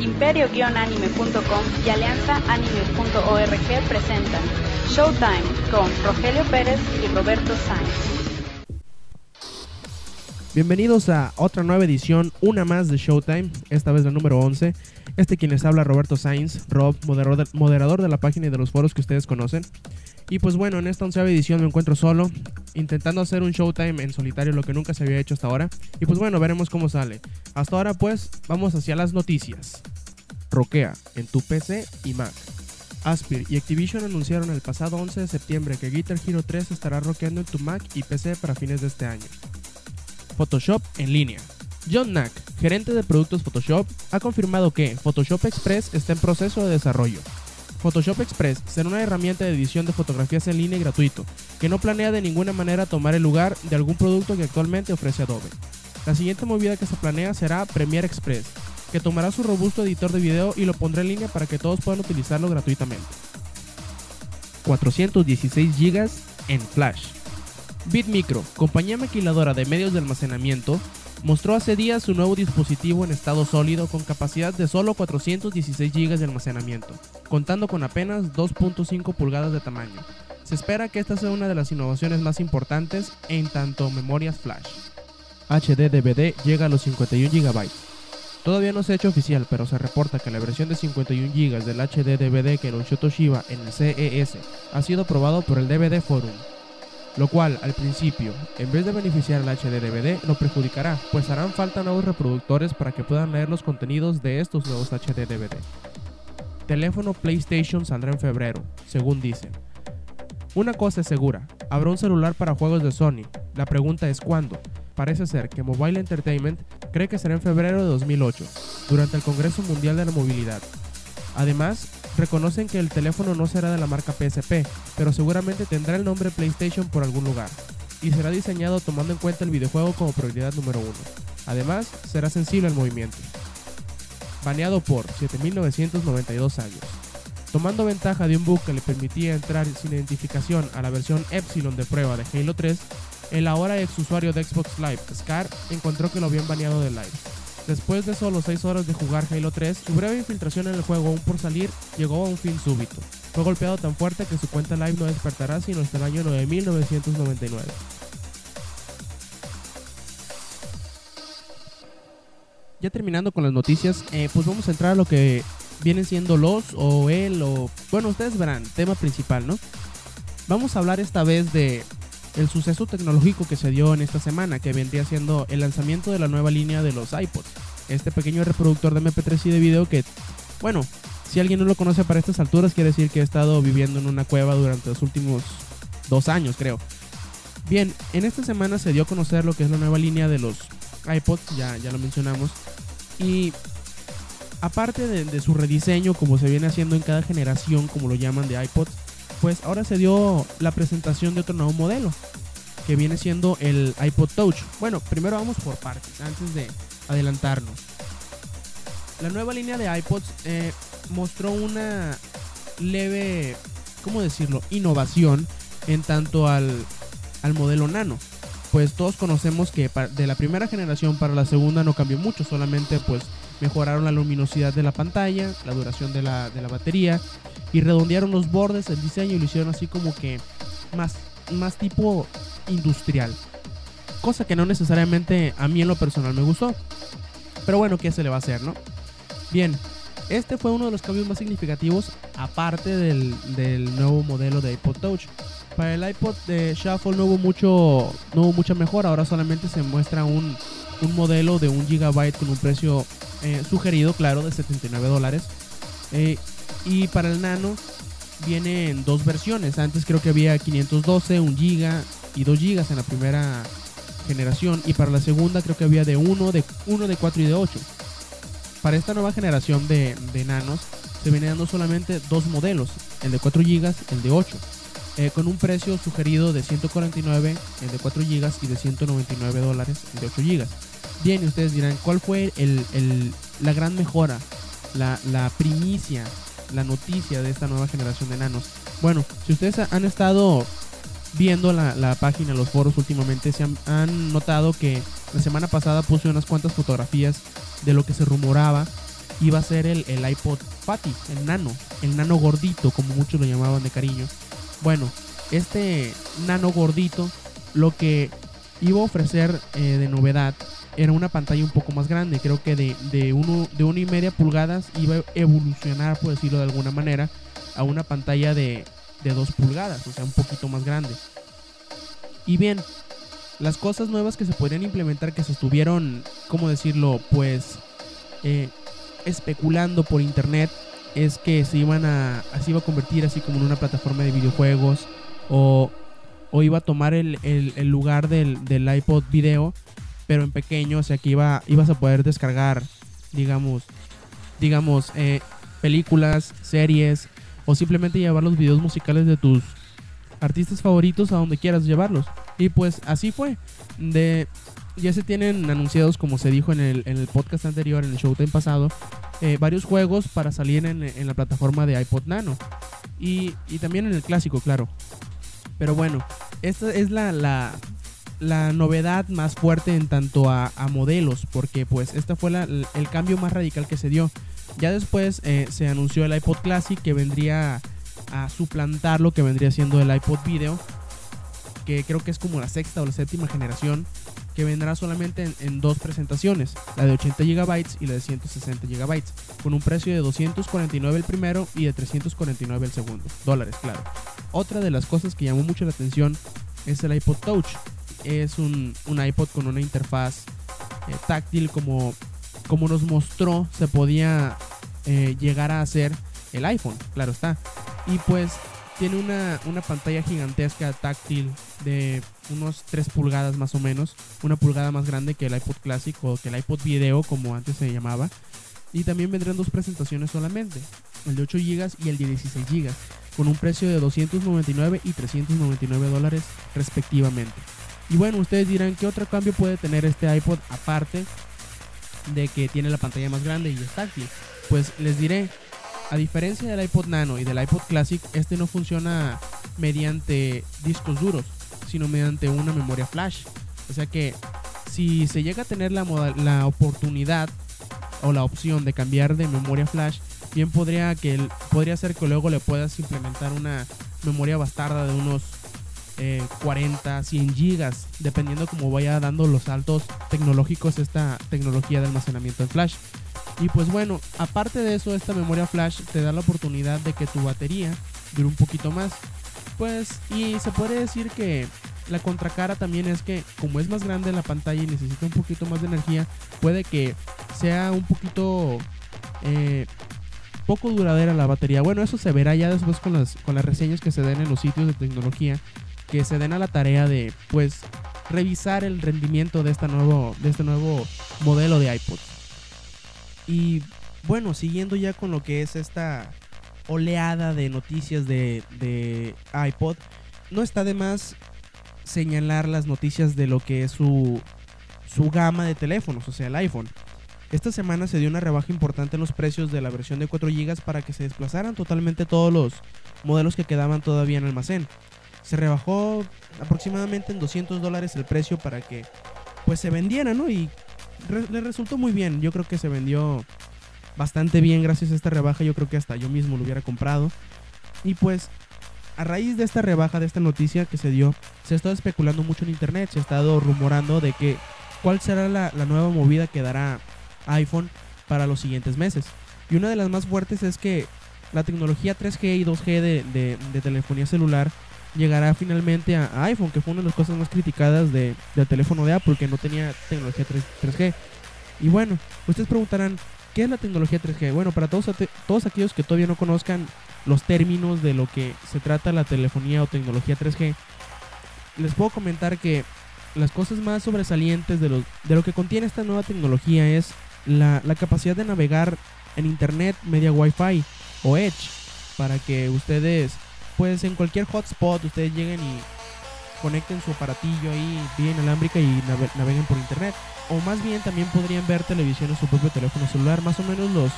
Imperio-anime.com y alianzaanime.org presentan Showtime con Rogelio Pérez y Roberto Sainz. Bienvenidos a otra nueva edición, una más de Showtime, esta vez la número 11. Este quien les habla Roberto Sainz, Rob, moderador de, la página y de los foros que ustedes conocen. Y pues bueno, en esta onceava edición me encuentro solo, intentando hacer un Showtime en solitario, lo que nunca se había hecho hasta ahora. Y pues bueno, veremos cómo sale. Hasta ahora pues vamos hacia las noticias. Roquea en tu PC y Mac. Aspir y Activision anunciaron el pasado 11 de septiembre que Guitar Hero 3 estará rockeando en tu Mac y PC para fines de este año. Photoshop en línea. John Knack, gerente de productos Photoshop, ha confirmado que Photoshop Express está en proceso de desarrollo. Photoshop Express será una herramienta de edición de fotografías en línea y gratuito, que no planea de ninguna manera tomar el lugar de algún producto que actualmente ofrece Adobe. La siguiente movida que se planea será Premiere Express, que tomará su robusto editor de video y lo pondrá en línea para que todos puedan utilizarlo gratuitamente. 416 GB en Flash. Bitmicro, compañía maquiladora de medios de almacenamiento, mostró hace días su nuevo dispositivo en estado sólido con capacidad de solo 416 GB de almacenamiento, contando con apenas 2.5 pulgadas de tamaño. Se espera que esta sea una de las innovaciones más importantes en tanto memorias flash. HD DVD llega a los 51 GB. Todavía no se ha hecho oficial, pero se reporta que la versión de 51 GB del HD DVD que anunció Toshiba en el CES ha sido aprobado por el DVD Forum, lo cual al principio, en vez de beneficiar al HD DVD, lo perjudicará, pues harán falta nuevos reproductores para que puedan leer los contenidos de estos nuevos HD DVD. Teléfono PlayStation saldrá en febrero, según dicen. Una cosa es segura, habrá un celular para juegos de Sony, la pregunta es cuándo. Parece ser que Mobile Entertainment cree que será en febrero de 2008, durante el Congreso Mundial de la Movilidad. Además, reconocen que el teléfono no será de la marca PSP, pero seguramente tendrá el nombre PlayStation por algún lugar, y será diseñado tomando en cuenta el videojuego como prioridad número uno. Además, será sensible al movimiento. Baneado por 7.992 años. Tomando ventaja de un bug que le permitía entrar sin identificación a la versión Epsilon de prueba de Halo 3, el ahora ex usuario de Xbox Live, Scar, encontró que lo habían baneado de Live. Después de solo 6 horas de jugar Halo 3, su breve infiltración en el juego aún por salir llegó a un fin súbito. Fue golpeado tan fuerte que su cuenta live no despertará sino hasta el año 9999. Ya terminando con las noticias, eh, pues vamos a entrar a lo que vienen siendo los o el o... Bueno, ustedes verán, tema principal, ¿no? Vamos a hablar esta vez de el suceso tecnológico que se dio en esta semana, que vendría siendo el lanzamiento de la nueva línea de los iPods. Este pequeño reproductor de MP3 y de video que, bueno, si alguien no lo conoce para estas alturas, quiere decir que ha estado viviendo en una cueva durante los últimos dos años, creo. Bien, en esta semana se dio a conocer lo que es la nueva línea de los iPods, ya, ya lo mencionamos. Y aparte de, de su rediseño, como se viene haciendo en cada generación, como lo llaman de iPods, pues ahora se dio la presentación de otro nuevo modelo, que viene siendo el iPod Touch. Bueno, primero vamos por partes, antes de adelantarnos. La nueva línea de iPods eh, mostró una leve, ¿cómo decirlo?, innovación en tanto al, al modelo nano. Pues todos conocemos que de la primera generación para la segunda no cambió mucho, solamente pues mejoraron la luminosidad de la pantalla, la duración de la, de la batería y redondearon los bordes, el diseño y lo hicieron así como que más, más tipo industrial. Cosa que no necesariamente a mí en lo personal me gustó. Pero bueno, ¿qué se le va a hacer, no? Bien, este fue uno de los cambios más significativos aparte del, del nuevo modelo de iPod Touch. Para el iPod de Shuffle no hubo, mucho, no hubo mucha mejora, ahora solamente se muestra un, un modelo de un gigabyte con un precio eh, sugerido, claro, de 79 dólares. Eh, y para el Nano viene en dos versiones. Antes creo que había 512, 1 GB y 2 GB en la primera generación. Y para la segunda creo que había de 1, de 1, de 4 y de 8. Para esta nueva generación de, nanos se vienen dando solamente dos modelos, el de 4 GB, el de 8. Eh, con un precio sugerido de 149, el de 4 GB y de 199 dólares, el de 8 GB. Bien, ustedes dirán, ¿cuál fue el, el, la gran mejora, la, la primicia la noticia de esta nueva generación de nanos. Bueno, si ustedes han estado viendo la, página, los foros últimamente, se han, notado que la semana pasada puse unas cuantas fotografías de lo que se rumoraba iba a ser el, el iPod Fatty, el nano, el nano gordito, como muchos lo llamaban de cariño. Bueno, este nano gordito lo que iba a ofrecer eh, de novedad era una pantalla un poco más grande, creo que de, de, uno, de una y media pulgadas iba a evolucionar, por decirlo de alguna manera, a una pantalla de, de 2 pulgadas, o sea, un poquito más grande. Y bien, las cosas nuevas que se podrían implementar, que se estuvieron, ¿cómo decirlo? Pues eh, especulando por internet, es que se iban a, se iba a convertir así como en una plataforma de videojuegos o, o iba a tomar el, el, el lugar del, del, iPod video, pero en pequeño, o sea que iba, ibas a poder descargar, digamos, digamos, eh, películas, series o simplemente llevar los videos musicales de tus artistas favoritos a donde quieras llevarlos. Y pues así fue. De, ya se tienen anunciados, como se dijo en el, en el podcast anterior, en el Showtime pasado, eh, varios juegos para salir en, en, la plataforma de iPod Nano. Y, y, también en el clásico, claro. Pero bueno, esta es la, la, la novedad más fuerte en tanto a, modelos, porque pues este fue el cambio más radical que se dio. Ya después eh, se anunció el iPod Classic que vendría a suplantar lo que vendría siendo el iPod Video, que creo que es como la sexta o la séptima generación, que vendrá solamente en, en dos presentaciones, la de 80 GB y la de 160 GB, con un precio de 249 el primero y de 349 el segundo, dólares, claro. Otra de las cosas que llamó mucho la atención es el iPod Touch. Es un, un iPod con una interfaz eh, táctil como, como nos mostró se podía eh, llegar a hacer el iPhone, claro está. Y pues tiene una, una, pantalla gigantesca táctil de unos 3 pulgadas más o menos, una pulgada más grande que el iPod Classic o que el iPod Video como antes se llamaba. Y también vendrán dos presentaciones solamente, el de 8 GB y el de 16 GB, con un precio de 299 y 399 dólares respectivamente. Y bueno, ustedes dirán qué otro cambio puede tener este iPod aparte de que tiene la pantalla más grande y es táctil. Pues les diré, a diferencia del iPod Nano y del iPod Classic, este no funciona mediante discos duros, sino mediante una memoria flash. O sea que si se llega a tener la, la oportunidad o la opción de cambiar de memoria flash, bien podría que podría ser que luego le puedas implementar una memoria bastarda de unos eh, 40, 100 gigas, dependiendo cómo vaya dando los saltos tecnológicos esta tecnología de almacenamiento en flash. Y pues bueno, aparte de eso, esta memoria flash te da la oportunidad de que tu batería dure un poquito más. Pues, y se puede decir que la contracara también es que como es más grande la pantalla y necesita un poquito más de energía, puede que sea un poquito eh, poco duradera la batería. Bueno, eso se verá ya después con las, con las reseñas que se den en los sitios de tecnología, que se den a la tarea de pues revisar el rendimiento de, esta nuevo, de este nuevo modelo de iPod. Y bueno, siguiendo ya con lo que es esta oleada de noticias de, de iPod, no está de más señalar las noticias de lo que es su, su gama de teléfonos, o sea, el iPhone. Esta semana se dio una rebaja importante en los precios de la versión de 4 GB para que se desplazaran totalmente todos los modelos que quedaban todavía en almacén. Se rebajó aproximadamente en 200 dólares el precio para que pues se vendieran, ¿no? Y le resultó muy bien. Yo creo que se vendió bastante bien gracias a esta rebaja. Yo creo que hasta yo mismo lo hubiera comprado. Y pues a raíz de esta rebaja, de esta noticia que se dio, se ha estado especulando mucho en internet, se ha estado rumorando de que cuál será la, nueva movida que dará iPhone para los siguientes meses. Y una de las más fuertes es que la tecnología 3G y 2G de, de, de telefonía celular llegará finalmente a, iPhone, que fue una de las cosas más criticadas de, del teléfono de Apple, que no tenía tecnología 3, 3G. Y bueno, ustedes preguntarán, ¿qué es la tecnología 3G? Bueno, para todos, todos aquellos que todavía no conozcan los términos de lo que se trata la telefonía o tecnología 3G, les puedo comentar que las cosas más sobresalientes de lo, de lo que contiene esta nueva tecnología es la, la capacidad de navegar en internet media Wi-Fi o Edge para que ustedes, pues en cualquier hotspot, ustedes lleguen y conecten su aparatillo ahí bien inalámbrica y nave naveguen por internet. O más bien también podrían ver televisión en su propio teléfono celular, más o menos los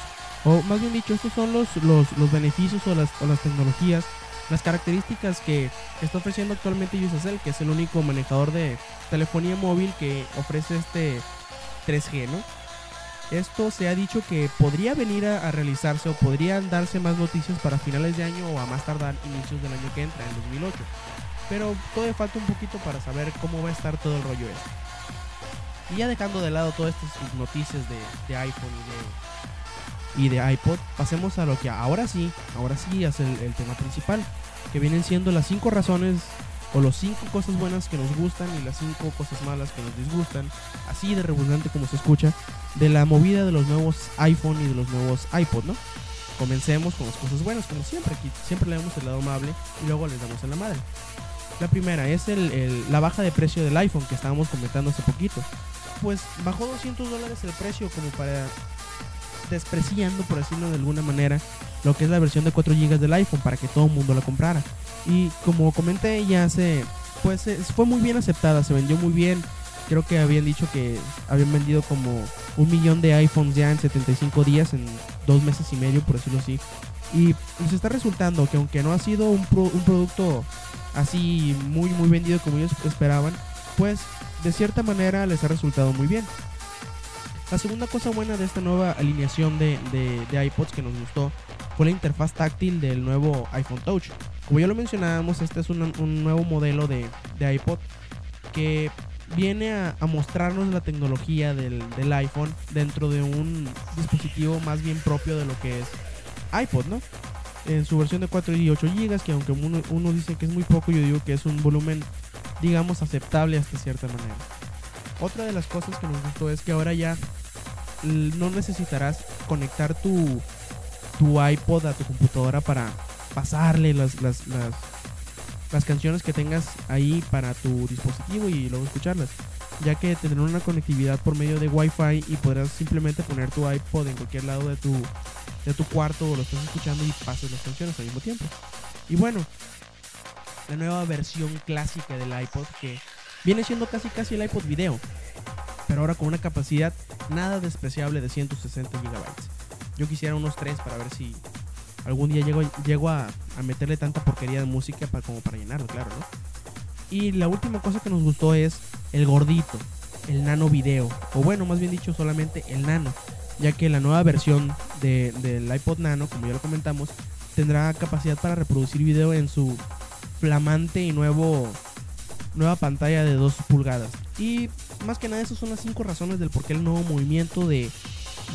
o más bien dicho, estos son los, los, los beneficios o las, o las, tecnologías, las características que está ofreciendo actualmente Usacell, que es el único manejador de telefonía móvil que ofrece este 3G, ¿no? Esto se ha dicho que podría venir a, realizarse o podrían darse más noticias para finales de año o a más tardar inicios del año que entra, en 2008. Pero todavía falta un poquito para saber cómo va a estar todo el rollo este. Y ya dejando de lado todas estas noticias de, iPhone y de, iPod, pasemos a lo que ahora sí, ahora sí es el, el tema principal, que vienen siendo las cinco razones o los cinco cosas buenas que nos gustan y las cinco cosas malas que nos disgustan, así de redundante como se escucha, de la movida de los nuevos iPhone y de los nuevos iPod, ¿no? Comencemos con las cosas buenas, como siempre, aquí siempre le damos el lado amable y luego les damos en la madre. La primera es el, la baja de precio del iPhone que estábamos comentando hace poquito. Pues bajó 200 dólares el precio como para despreciando, por decirlo de alguna manera, lo que es la versión de 4 GB del iPhone para que todo el mundo la comprara. Y como comenté ya se, pues fue muy bien aceptada, se vendió muy bien. Creo que habían dicho que habían vendido como un millón de iPhones ya en 75 días, en dos meses y medio, por decirlo así. Y nos está resultando que aunque no ha sido un, pro- un producto así muy muy vendido como ellos esperaban, pues de cierta manera les ha resultado muy bien. La segunda cosa buena de esta nueva alineación de- de iPods que nos gustó fue la interfaz táctil del nuevo iPhone Touch. Como ya lo mencionábamos, este es un, nuevo modelo de, iPod que viene a, mostrarnos la tecnología del, iPhone dentro de un dispositivo más bien propio de lo que es iPod, ¿no? En su versión de 4 y 8 GB, que aunque uno, uno dice que es muy poco, yo digo que es un volumen, digamos, aceptable hasta cierta manera. Otra de las cosas que nos gustó es que ahora ya no necesitarás conectar tu, tu iPod a tu computadora para pasarle las, las, las, las canciones que tengas ahí para tu dispositivo y luego escucharlas, ya que tendrán una conectividad por medio de Wi-Fi y podrás simplemente poner tu iPod en cualquier lado de tu, de tu cuarto o lo estás escuchando y pases las canciones al mismo tiempo. Y bueno, la nueva versión clásica del iPod que viene siendo casi casi el iPod video, pero ahora con una capacidad nada despreciable de 160 gigabytes. Yo quisiera unos 3 para ver si algún día llego, llego a, a meterle tanta porquería de música para, como para llenarlo, claro, ¿no? Y la última cosa que nos gustó es el gordito, el nano video, o bueno, más bien dicho, solamente el nano, ya que la nueva versión de- del iPod Nano, como ya lo comentamos, tendrá capacidad para reproducir video en su flamante y nuevo nueva pantalla de 2 pulgadas. Y más que nada, esas son las 5 razones del por qué el nuevo movimiento de,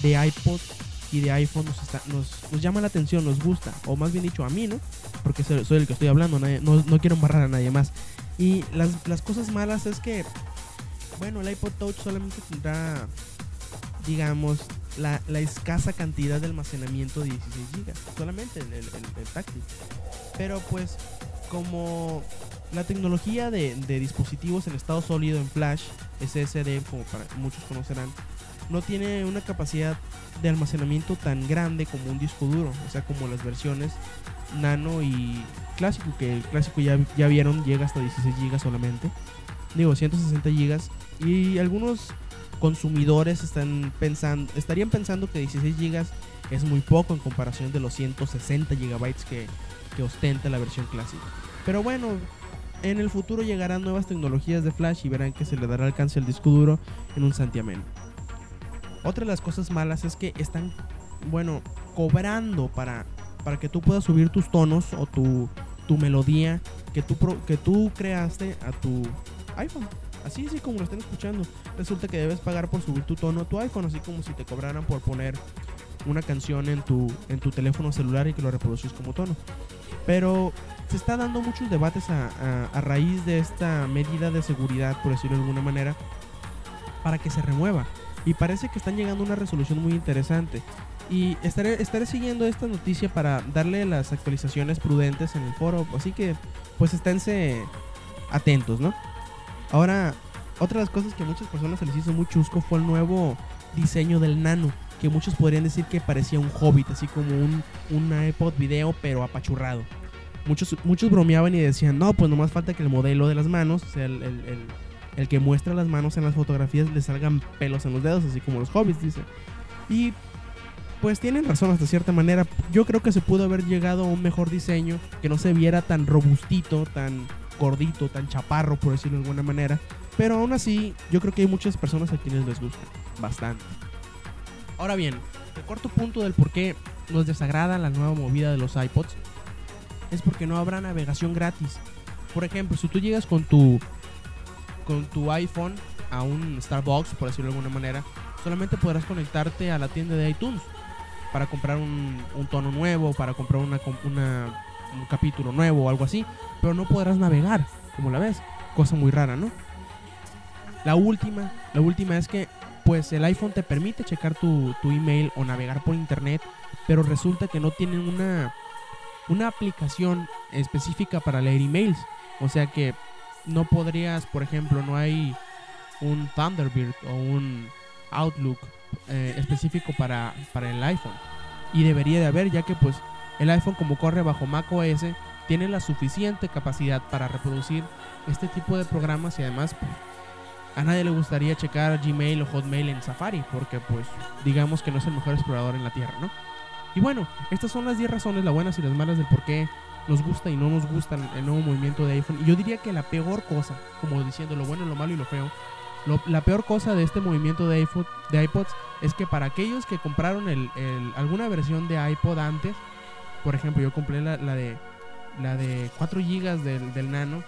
de iPod y de iPhone nos, llama la atención, nos gusta, o más bien dicho a mí, ¿no? Porque soy, el que estoy hablando, no, quiero embarrar a nadie más. Y las, las cosas malas es que, bueno, el iPod Touch solamente tendrá, digamos, la, escasa cantidad de almacenamiento de 16 GB, solamente el- el táctil. Pero pues, como la tecnología de, de dispositivos en estado sólido en flash, SSD, como para muchos conocerán, no tiene una capacidad de almacenamiento tan grande como un disco duro, o sea, como las versiones nano y clásico, que el clásico ya, ya vieron llega hasta 16 GB solamente, digo 160 GB, y algunos consumidores están pensando, estarían pensando que 16 GB es muy poco en comparación de los 160 GB que, que ostenta la versión clásica. Pero bueno, en el futuro llegarán nuevas tecnologías de flash y verán que se le dará alcance al disco duro en un santiamén. Otra de las cosas malas es que están, bueno, cobrando para, para que tú puedas subir tus tonos o tu, tu melodía que tú, que tú creaste a tu iPhone. Así, así como lo están escuchando. Resulta que debes pagar por subir tu tono a tu iPhone, así como si te cobraran por poner una canción en tu, en tu teléfono celular y que lo reproduces como tono. Pero se está dando muchos debates a- a raíz de esta medida de seguridad, por decirlo de alguna manera, para que se remueva. Y parece que están llegando a una resolución muy interesante. Y estaré, estaré siguiendo esta noticia para darle las actualizaciones prudentes en el foro. Así que, pues esténse atentos, ¿no? Ahora, otra de las cosas que a muchas personas se les hizo muy chusco fue el nuevo diseño del nano. Que muchos podrían decir que parecía un hobbit, así como un, iPod video, pero apachurrado. Muchos, muchos bromeaban y decían, no, pues nomás falta que el modelo de las manos, sea, el- el que muestra las manos en las fotografías, le salgan pelos en los dedos, así como los hobbits, dice. Y pues tienen razón hasta cierta manera. Yo creo que se pudo haber llegado a un mejor diseño, que no se viera tan robustito, tan gordito, tan chaparro, por decirlo de alguna manera. Pero aún así, yo creo que hay muchas personas a quienes les gusta. Bastante. Ahora bien, el cuarto punto del por qué nos desagrada la nueva movida de los iPods es porque no habrá navegación gratis. Por ejemplo, si tú llegas con tu con tu iPhone a un Starbucks, por decirlo de alguna manera, solamente podrás conectarte a la tienda de iTunes para comprar un, tono nuevo, para comprar una, un capítulo nuevo o algo así, pero no podrás navegar, como la ves, cosa muy rara, ¿no? La última, la última es que pues el iPhone te permite checar tu, tu email o navegar por internet, pero resulta que no tienen una, una aplicación específica para leer emails. O sea que no podrías, por ejemplo, no hay un Thunderbird o un Outlook eh, específico para, para el iPhone. Y debería de haber, ya que pues el iPhone como corre bajo Mac OS, tiene la suficiente capacidad para reproducir este tipo de programas y además pues, a nadie le gustaría checar Gmail o Hotmail en Safari, porque pues digamos que no es el mejor explorador en la Tierra, ¿no? Y bueno, estas son las 10 razones, las buenas y las malas del por qué nos gusta y no nos gusta el nuevo movimiento de iPhone. Y yo diría que la peor cosa, como diciendo lo bueno, lo malo y lo feo, la peor cosa de este movimiento de, iPod, de iPods es que para aquellos que compraron alguna versión de iPod antes, por ejemplo, yo compré la, de la de 4 GB del, del Nano,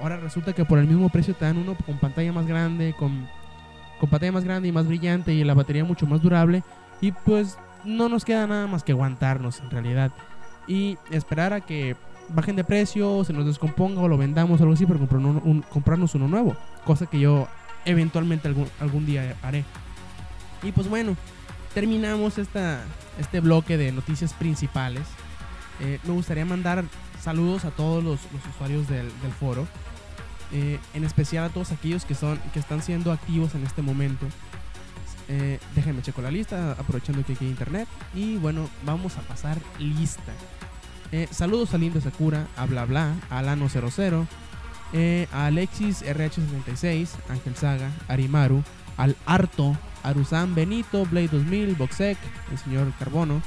ahora resulta que por el mismo precio te dan uno con pantalla más grande, con, con pantalla más grande y más brillante y la batería mucho más durable. Y pues no nos queda nada más que aguantarnos en realidad. Y esperar a que bajen de precio, se nos descomponga o lo vendamos o algo así para comprarnos uno nuevo. Cosa que yo eventualmente algún, algún día haré. Y pues bueno, terminamos esta, este bloque de noticias principales. Eh, me gustaría mandar saludos a todos los, usuarios del, del foro. Eh, en especial a todos aquellos que, son, que están siendo activos en este momento. Eh, déjenme checo la lista, aprovechando que aquí hay internet. Y bueno, vamos a pasar lista. Eh, saludos a Linda Sakura, a Bla Bla, a Alano00, eh, a Alexis RH76, Ángel Saga, Arimaru, al Arto, Aruzan Benito, Blade 2000, Boxec, el señor Carbono,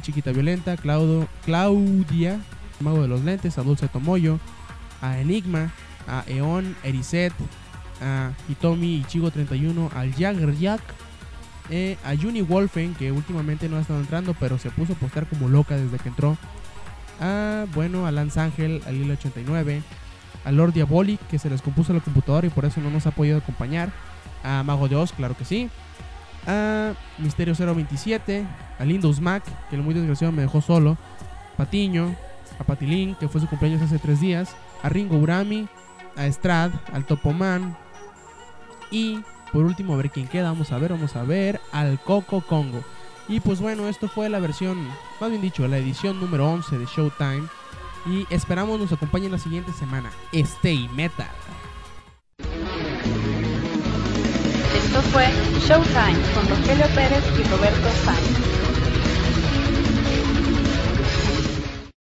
Chiquita Violenta, Claudio, Claudia, Mago de los Lentes, a Dulce Tomoyo, a Enigma, a Eon, Eriset, a Hitomi Ichigo 31, al Jagger Jack, eh, a Juni Wolfen, que últimamente no ha estado entrando, pero se puso a postar como loca desde que entró. A, bueno, a Lance Ángel, al Lilo 89, a Lord Diabolic, que se les compuso la computadora y por eso no nos ha podido acompañar. A Mago de Oz, claro que sí. A Misterio 027, a Lindos Mac, que el muy desgraciado me dejó solo. Patiño, a Patilín, que fue su cumpleaños hace tres días. A Ringo Urami, a Strad, al Topoman. Y por último, a ver quién queda. Vamos a ver, vamos a ver. Al Coco Congo. Y pues bueno, esto fue la versión, más bien dicho, la edición número 11 de Showtime. Y esperamos nos acompañen la siguiente semana. Stay Metal. Esto fue Showtime con Rogelio Pérez y Roberto Sainz.